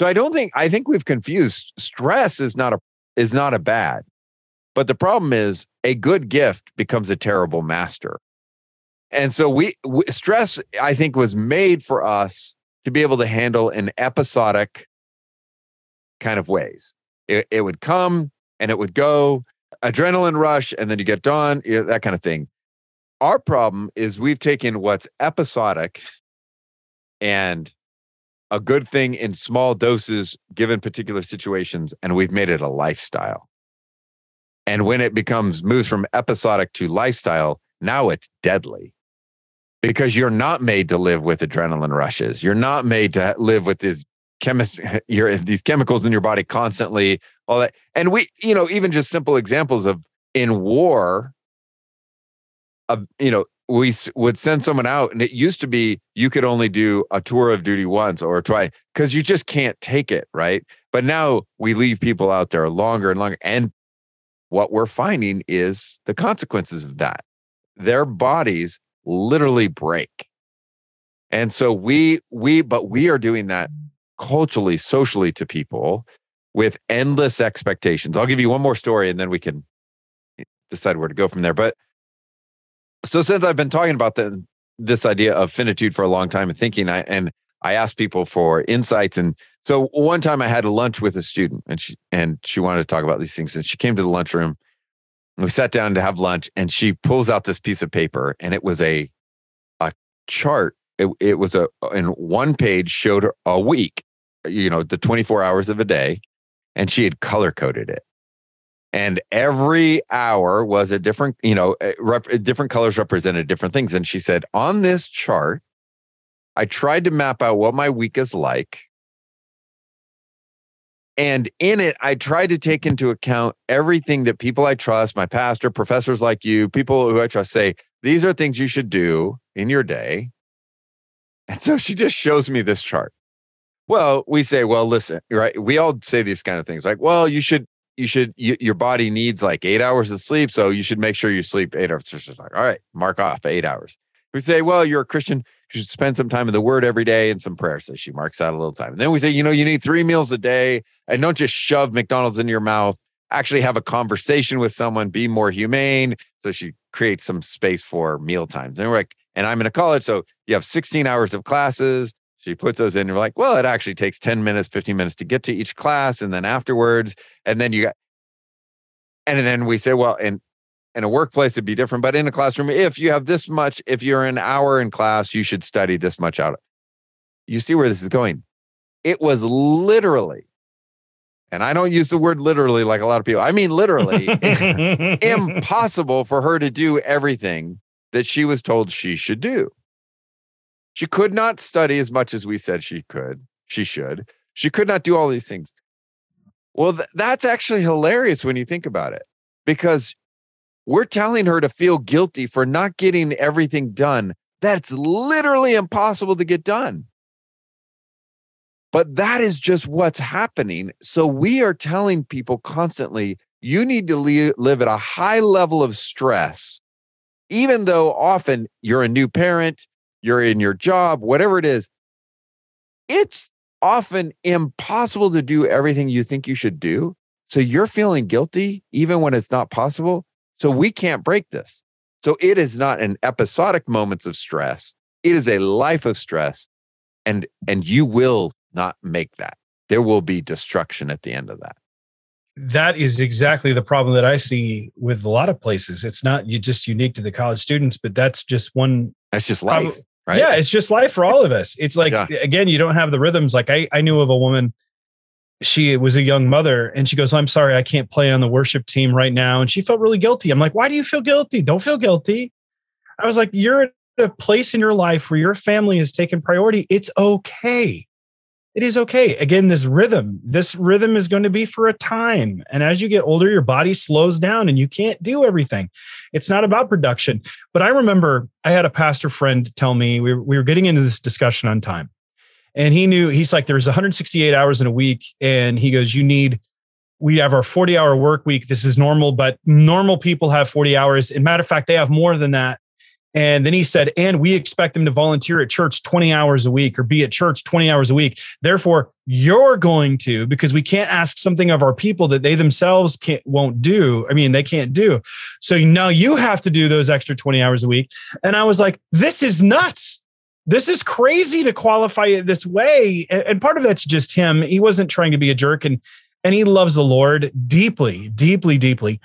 So I don't think I think we've confused stress is not a is not a bad. But the problem is a good gift becomes a terrible master. and so we w- stress i think was made for us to be able to handle in episodic kind of ways it, it would come and it would go adrenaline rush and then you get done that kind of thing our problem is we've taken what's episodic and a good thing in small doses given particular situations and we've made it a lifestyle. And when it becomes moves from episodic to lifestyle now it's deadly. Because you're not made to live with adrenaline rushes. You're not made to live with these chemist your these chemicals in your body constantly all that. And we you know even just simple examples of in war of you know we would send someone out and it used to be you could only do a tour of duty once or twice because you just can't take it right but now we leave people out there longer and longer and what we're finding is the consequences of that their bodies literally break. And so we we but we are doing that culturally, socially to people with endless expectations. I'll give you one more story and then we can eh, decide where to go from there. But so since I've been talking about the, this idea of finitude for a long time and thinking I and I asked people for insights and so one time I had a lunch with a student and she and she wanted to talk about these things and she came to the lunchroom. And we sat down to have lunch and she pulls out this piece of paper and it was a a chart. It, it was a in one page showed a week you know the 24 hours of a day and she had color coded it and every hour was a different you know eh, rep, different colors represented different things and she said on this chart i tried to map out what my week is like and in it, I tried to take into account everything that people I trust, my pastor, professors like you, people who I trust say, these are things you should do in your day. And so she just shows me this chart. Well, we say, well, listen, right? We all say these kind of things like, well, you should, you should, you, your body needs like eight hours of sleep. So you should make sure you sleep eight hours. Like, all right, mark off eight hours. We say, well, you're a Christian. You should spend some time in the word every day and some prayer. So she marks out a little time. And then we say, you know, you need three meals a day and don't just shove McDonald's in your mouth. Actually have a conversation with someone, be more humane. So she creates some space for meal times. And we're like, and I'm in a college. So you have 16 hours of classes. She puts those in. You're like, well, it actually takes 10 minutes, 15 minutes to get to each class. And then afterwards, and then you got, and then we say, well, and in a workplace it'd be different but in a classroom if you have this much if you're an hour in class you should study this much out you see where this is going it was literally and i don't use the word literally like a lot of people i mean literally impossible for her to do everything that she was told she should do she could not study as much as we said she could she should she could not do all these things well th- that's actually hilarious when you think about it because we're telling her to feel guilty for not getting everything done. That's literally impossible to get done. But that is just what's happening. So we are telling people constantly you need to live at a high level of stress, even though often you're a new parent, you're in your job, whatever it is. It's often impossible to do everything you think you should do. So you're feeling guilty even when it's not possible. So we can't break this. So it is not an episodic moments of stress. It is a life of stress. And and you will not make that. There will be destruction at the end of that. That is exactly the problem that I see with a lot of places. It's not you just unique to the college students, but that's just one that's just life. Problem. Right? Yeah, it's just life for all of us. It's like yeah. again, you don't have the rhythms. Like I, I knew of a woman she was a young mother and she goes, I'm sorry, I can't play on the worship team right now. And she felt really guilty. I'm like, why do you feel guilty? Don't feel guilty. I was like, you're at a place in your life where your family is taking priority. It's okay. It is okay. Again, this rhythm, this rhythm is going to be for a time. And as you get older, your body slows down and you can't do everything. It's not about production. But I remember I had a pastor friend tell me we were, we were getting into this discussion on time and he knew he's like there's 168 hours in a week and he goes you need we have our 40 hour work week this is normal but normal people have 40 hours in matter of fact they have more than that And then he said, and we expect them to volunteer at church 20 hours a week or be at church 20 hours a week. Therefore, you're going to, because we can't ask something of our people that they themselves can't won't do. I mean, they can't do. So now you have to do those extra 20 hours a week. And I was like, this is nuts. This is crazy to qualify it this way. And part of that's just him. He wasn't trying to be a jerk and and he loves the Lord deeply, deeply, deeply.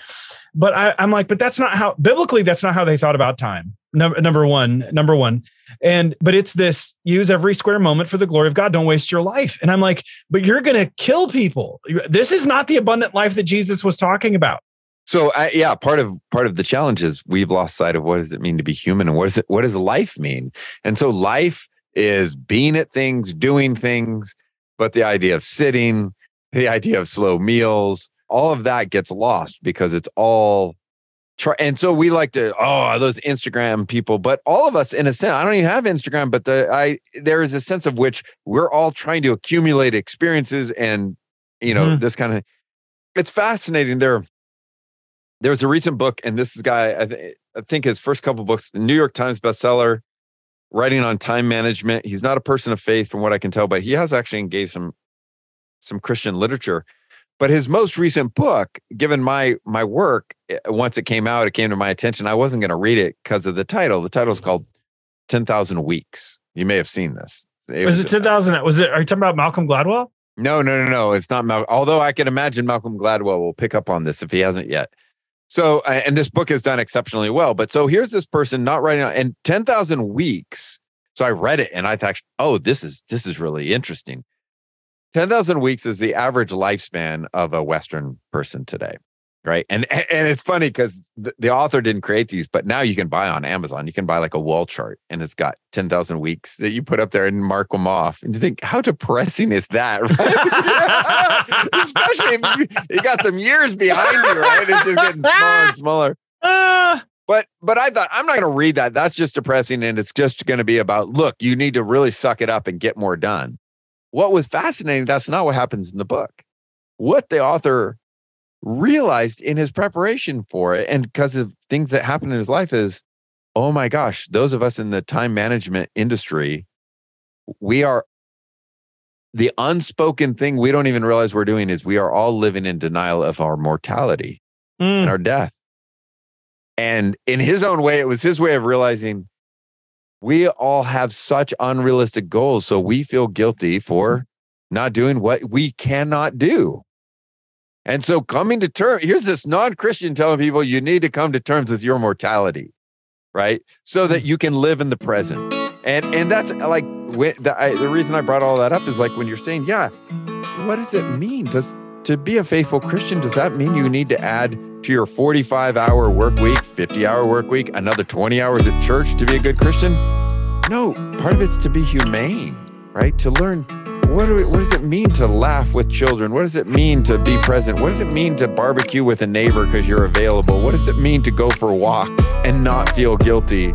But I, I'm like, but that's not how biblically, that's not how they thought about time number number one number one. And but it's this use every square moment for the glory of god. Don't waste your life. And i'm like but you're to kill people. This is not the abundant life that jesus was talking about. So I, yeah part of part of the challenge is we've lost sight of what does it mean to be human and what does it what does life mean? And so life is being at things doing things but the idea of sitting the idea of slow meals all of that gets lost because it's all try and so we like to oh those instagram people but all of us in a sense i don't even have instagram but the i there is a sense of which we're all trying to accumulate experiences and you know mm-hmm. this kind of it's fascinating there there's a recent book and this guy I, th- I think his first couple books the new york times bestseller writing on time management he's not a person of faith from what i can tell but he has actually engaged some some christian literature but his most recent book, given my my work, eh, once it came out, it came to my attention. I wasn't going to read it because of the title. The title is called Ten Thousand Weeks. You may have seen this. It was, was, it ten thousand? Was it? Are you talking about Malcolm Gladwell? No, no, no, no. It's not Malcolm. Although I can imagine Malcolm Gladwell will pick up on this if he hasn't yet. So, and this book has done exceptionally well. But so here's this person not writing and ten thousand weeks. So I read it and I thought, oh, this is this is really interesting. 10,000 weeks is the average lifespan of a Western person today. Right. And and it's funny because the, the, author didn't create these, but now you can buy on Amazon. You can buy like a wall chart and it's got 10,000 weeks that you put up there and mark them off. And you think, how depressing is that? Right? Especially if you, you, got some years behind you, right? It's just getting smaller and smaller. Uh, but but I thought I'm not going to read that. That's just depressing, and it's just going to be about look. You need to really suck it up and get more done what was fascinating, that's not what happens in the book. What the author realized in his preparation for it, and because of things that happened in his life, is oh my gosh, those of us in the time management industry, we are the unspoken thing we don't even realize we're doing is we are all living in denial of our mortality mm. and our death. And in his own way, it was his way of realizing we all have such unrealistic goals. So we feel guilty for not doing what we cannot do. And so coming to terms, here's this non Christian telling people you need to come to terms with your mortality, right? So that you can live in the present. And and that's like the, I, the reason I brought all that up is like when you're saying, yeah, what does it mean? Does to be a faithful Christian, does that mean you need to add to your 45 hour work week, 50 hour work week, another 20 hours at church to be a good Christian? No, part of it's to be humane, right? To learn what, do what does it mean to laugh with children? What does it mean to be present? What does it mean to barbecue with a neighbor because you're available? What does it mean to go for walks and not feel guilty?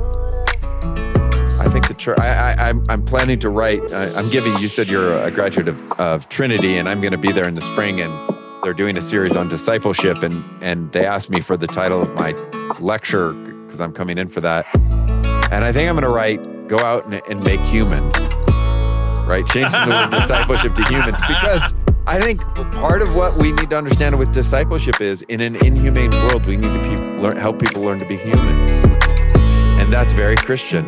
I think the church. I, I, I'm I'm planning to write. I, I'm giving. You said you're a graduate of, of Trinity, and I'm going to be there in the spring, and they're doing a series on discipleship, and and they asked me for the title of my lecture because I'm coming in for that, and I think I'm going to write "Go out and, and make humans." Right, changing the word discipleship to humans because I think part of what we need to understand with discipleship is in an inhumane world, we need to pe- learn, help people learn to be human, and that's very Christian.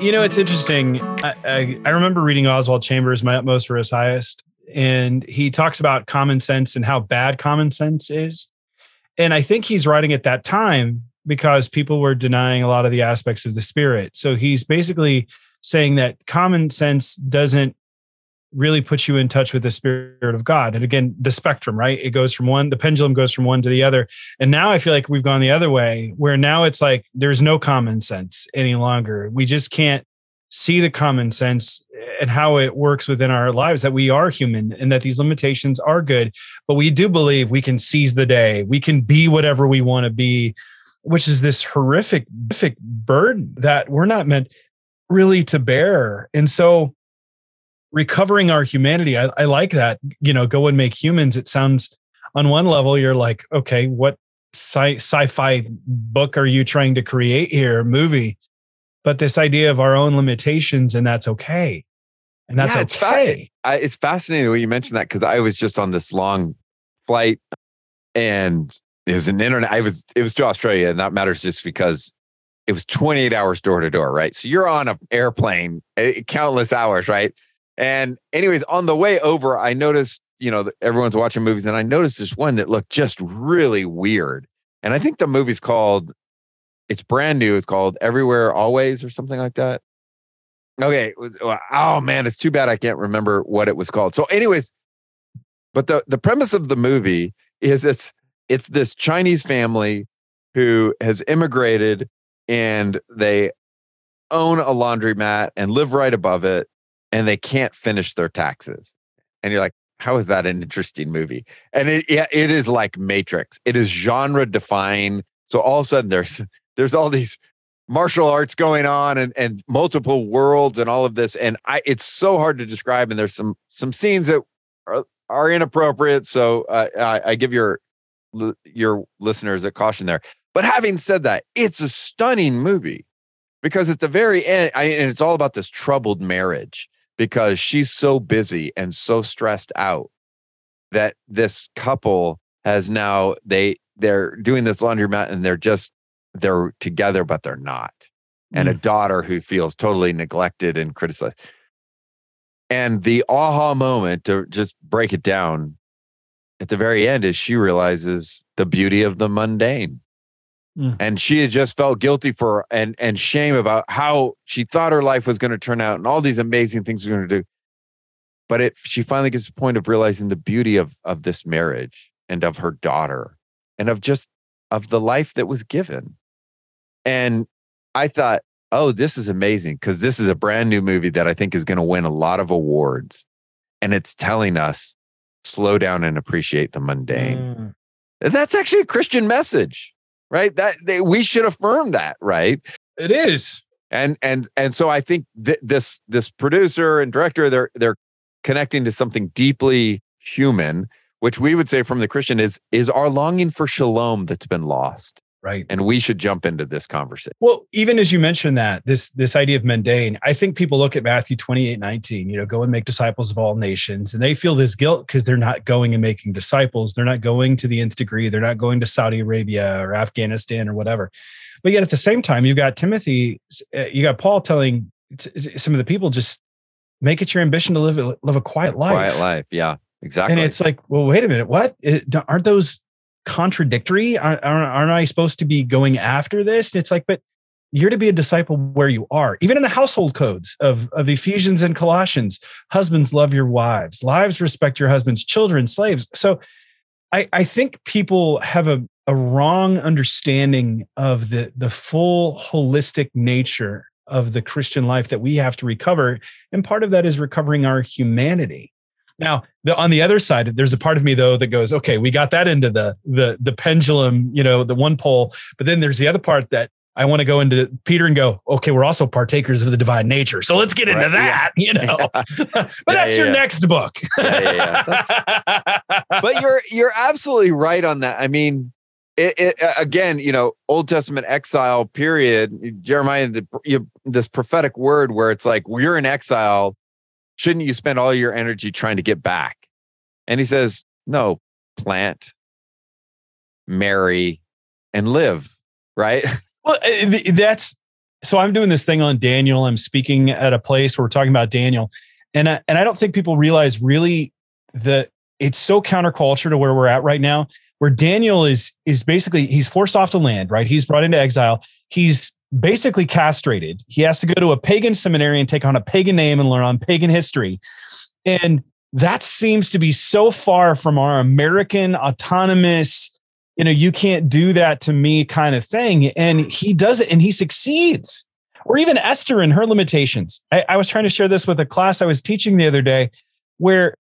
You know, it's interesting. I, I, I, remember reading Oswald Chambers, My Utmost for His Highest, and he talks about common sense and how bad common sense is. And I think he's writing at that time because people were denying a lot of the aspects of the spirit. So he's basically saying that common sense doesn't really puts you in touch with the spirit of God. And again, the spectrum, right? It goes from one, the pendulum goes from one to the other. And now I feel like we've gone the other way where now it's like there's no common sense any longer. We just can't see the common sense and how it works within our lives that we are human and that these limitations are good. But we do believe we can seize the day, we can be whatever we want to be. Which is this horrific, horrific burden that we're not meant really to bear. And so recovering our humanity, I, I like that. You know, go and make humans. It sounds on one level, you're like, okay, what sci- sci-fi book are you trying to create here, movie? But this idea of our own limitations, and that's okay. And that's Yeah, okay. it's I, it's fascinating when you mentioned that because I was just on this long flight and is an internet. I was it was to Australia, and that matters just because it was 28 hours door to door, right? So you're on an airplane, eh, countless hours, right? And anyways, on the way over, I noticed you know everyone's watching movies, and I noticed this one that looked just really weird. And I think the movie's called. It's brand new. It's called Everywhere Always or something like that. Okay. Was, oh man, it's too bad I can't remember what it was called. So, anyways, but the the premise of the movie is it's it's this Chinese family who has immigrated and they own a laundromat and live right above it, and they can't finish their taxes. And you're like, how is that an interesting movie? And it yeah, it is like Matrix. It is genre defying. So all of a sudden there's there's all these martial arts going on and, and multiple worlds and all of this and i it's so hard to describe and there's some some scenes that are, are inappropriate so uh, I, I give your your listeners a caution there but having said that it's a stunning movie because at the very end I, and it's all about this troubled marriage because she's so busy and so stressed out that this couple has now they they're doing this laundromat and they're just they're together but they're not. And a mm. daughter who feels totally neglected and criticized. And the aha moment to just break it down at the very end is she realizes the beauty of the mundane Mm. and she had just felt guilty for and and shame about how she thought her life was going to turn out and all these amazing things we're going to do. But if she finally gets to the point of realizing the beauty of of this marriage and of her daughter and of just of the life that was given. And i thought oh this is amazing because this is a brand new movie that i think is going to win a lot of awards. And it's telling us slow down and appreciate the mundane. Mm. and that's actually a christian message right? That they, we should affirm that right? It is. and and and so i think th- this this producer and director they're they're connecting to something deeply human which we would say from the christian is is our longing for shalom that's been lost Right. and we should jump into this conversation Well, even as you mentioned that, this this idea of mundane, I think people look at Matthew 28, 19, you know, go and make disciples of all nations, and they feel this guilt because they're not going and making disciples. They're not going to the nth degree. They're not going to Saudi Arabia or Afghanistan or whatever. But yet at the same time, you've got Timothy, uh, you got Paul telling some of the people just make it your ambition to live a, live a quiet life. quiet life yeah exactly And it's like, well, wait a minute, what? Aren't those contradictory? Aren't, aren't I supposed to be going after this? And it's like, but you're to be a disciple where you are. Even in the household codes of, of Ephesians and Colossians, husbands love your wives, wives respect your husbands, children, slaves. So I, I think people have a, a wrong understanding of the, the full holistic nature of the Christian life that we have to recover. And part of that is recovering our humanity. Now, the, on the other side, there's a part of me though that goes, okay, we got that into the the the pendulum, you know, the one pole. But then there's the other part that I want to go into Peter and go, okay, we're also partakers of the divine nature. So let's get into Right, yeah. that, you know. but Yeah, that's yeah, your yeah. next book. Yeah, yeah, yeah. but you're you're absolutely right on that. I mean, it, it again, you know, Old Testament exile period. Jeremiah, the, you, this prophetic word where it's like, you're in exile. Shouldn't you spend all your energy trying to get back? And he says, no, plant, marry, and live. Right? Well, uh, that's so. I'm doing this thing on Daniel. I'm speaking at a place where we're talking about Daniel, and I, and I don't think people realize really that it's so counterculture to where we're at right now. Where Daniel is is basically he's forced off the land, right? He's brought into exile. He's basically castrated. He has to go to a pagan seminary and take on a pagan name and learn on pagan history, and that seems to be so far from our American autonomous you know, you can't do that to me kind of thing. And he does it and he succeeds. Or even Esther and her limitations. I, I was trying to share this with a class I was teaching the other day where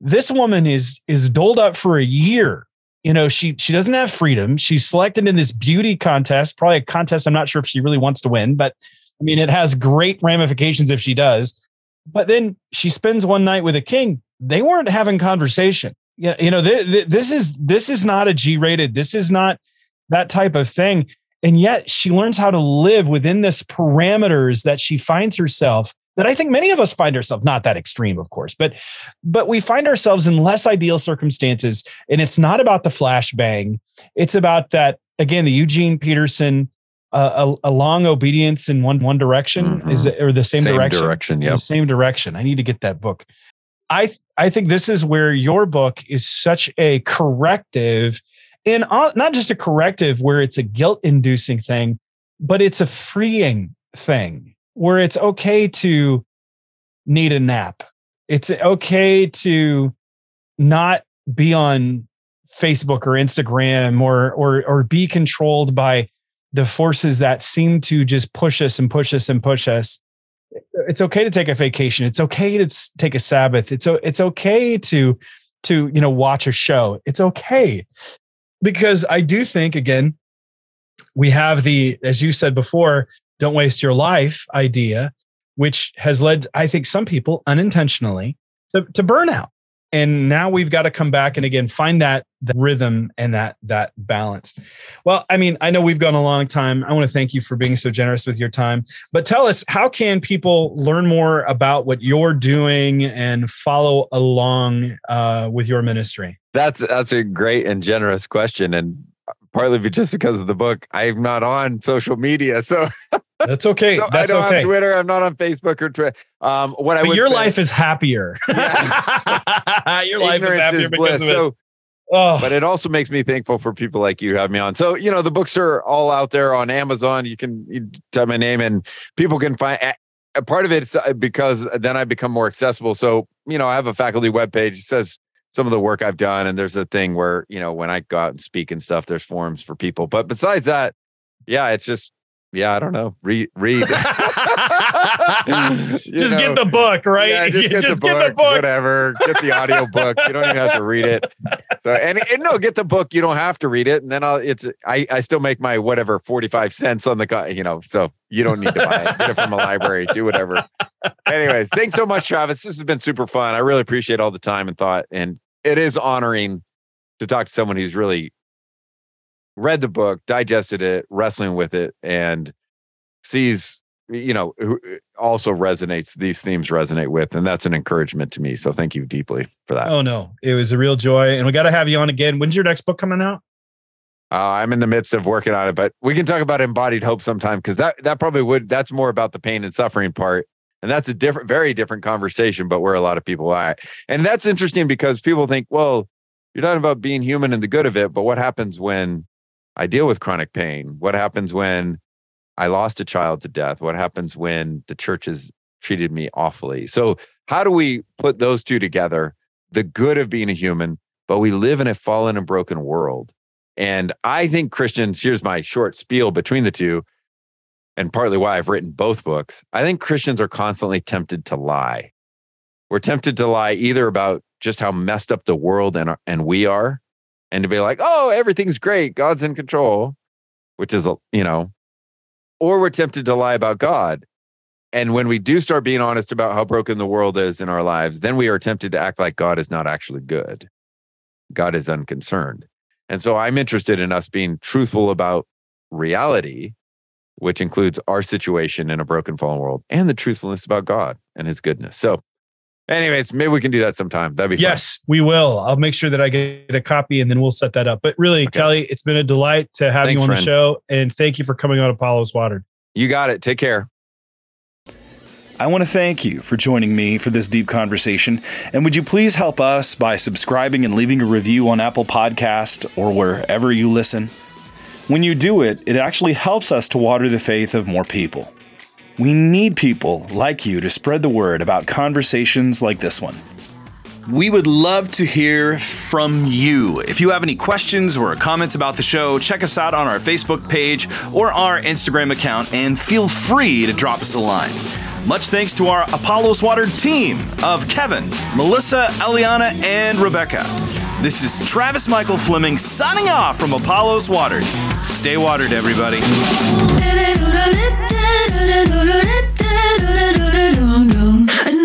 this woman is is doled up for a year. You know, she she doesn't have freedom. She's selected in this beauty contest, probably a contest I'm not sure if she really wants to win, but I mean, it has great ramifications if she does. But then she spends one night with a king. They weren't having conversation. You know, th- th- this is this is not a G rated. This is not that type of thing. And yet she learns how to live within this parameters that she finds herself that I think many of us find ourselves not that extreme, of course, but but we find ourselves in less ideal circumstances. And it's not about the flashbang. It's about that again, the Eugene Peterson uh, a, a, long obedience in one one direction mm-hmm. is it, or the same, same direction. Direction, yeah, the same direction. I need to get that book. I I think this is where your book is such a corrective, and not just a corrective where it's a guilt inducing thing, but it's a freeing thing where it's okay to need a nap. It's okay to not be on Facebook or Instagram or or or be controlled by the forces that seem to just push us and push us and push us. It's okay to take a vacation. It's okay to take a Sabbath. It's it's okay to to you know watch a show. It's okay because I do think again we have the as you said before don't waste your life idea, which has led, I think, some people unintentionally to, to burnout. And now we've got to come back and again find that, that rhythm and that that balance. Well, I mean, I know we've gone a long time. I want to thank you for being so generous with your time. But tell us, how can people learn more about what you're doing and follow along uh, with your ministry? That's that's a great and generous question, and partly just because of the book. I'm not on social media, so That's okay. So That's I don't okay. have Twitter. I'm not on Facebook or Twitter. Um, what I but would your say, life is happier. Yeah. your life is happier is because bliss. of it. So, oh. But it also makes me thankful for people like you have me on. So you know the books are all out there on Amazon. You can you type my name and people can find. A part of it's uh, because then I become more accessible. So you know I have a faculty webpage. It says some of the work I've done, and there's a thing where you know when I go out and speak and stuff, there's forums for people. But besides that, yeah, it's just yeah, I don't know. Read, read. just know, get the book, right? Yeah, just, get, just the book, get, the book, whatever. Get the audio book. You don't even have to read it. So, and, and, no, get the book. You don't have to read it, and then I'll. It's I I still make my whatever forty five cents on the you know. So you don't need to buy it. Get it from a library. Do whatever. Anyways, thanks so much, Travis. This has been super fun. I really appreciate all the time and thought, and it is honoring to talk to someone who's really read the book, digested it, wrestling with it, and sees, you know, who also resonates, these themes resonate with. And that's an encouragement to me. So thank you deeply for that. Oh, no. It was a real joy. And we got to have you on again. When's your next book coming out? Uh, I'm in the midst of working on it, but we can talk about embodied hope sometime because that that probably would that's more about the pain and suffering part, and that's a different, very different conversation. But where a lot of people are, and that's interesting because people think, well, you're talking about being human and the good of it, but what happens when I deal with chronic pain? What happens when I lost a child to death? What happens when the church has treated me awfully? So, how do we put those two together? The good of being a human, but we live in a fallen and broken world. And I think Christians, here's my short spiel between the two, and partly why I've written both books. I think Christians are constantly tempted to lie. We're tempted to lie either about just how messed up the world and, and we are, and to be like, oh, everything's great, God's in control, which is, you know, or we're tempted to lie about God. And when we do start being honest about how broken the world is in our lives, then we are tempted to act like God is not actually good. God is unconcerned. And so I'm interested in us being truthful about reality, which includes our situation in a broken, fallen world, and the truthfulness about God and his goodness. So Anyways, maybe we can do that sometime. That'd be yes, fun. we will. I'll make sure that I get a copy and then we'll set that up. But really, okay. Kelly, it's been a delight to have Thanks, you on friend. the show, and thank you for coming on Apollos Watered. You got it. Take care. I want to thank you for joining me for this deep conversation. And would you please help us by subscribing and leaving a review on Apple Podcast or wherever you listen? When you do it, it actually helps us to water the faith of more people. We need people like you to spread the word about conversations like this one. We would love to hear from you. If you have any questions or comments about the show, check us out on our Facebook page or our Instagram account and feel free to drop us a line. Much thanks to our Apollos Water team of Kevin, Melissa, Eliana, and Rebecca. This is Travis Michael Fleming signing off from Apollos Watered. Stay watered, everybody. And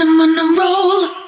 I'm on a roll.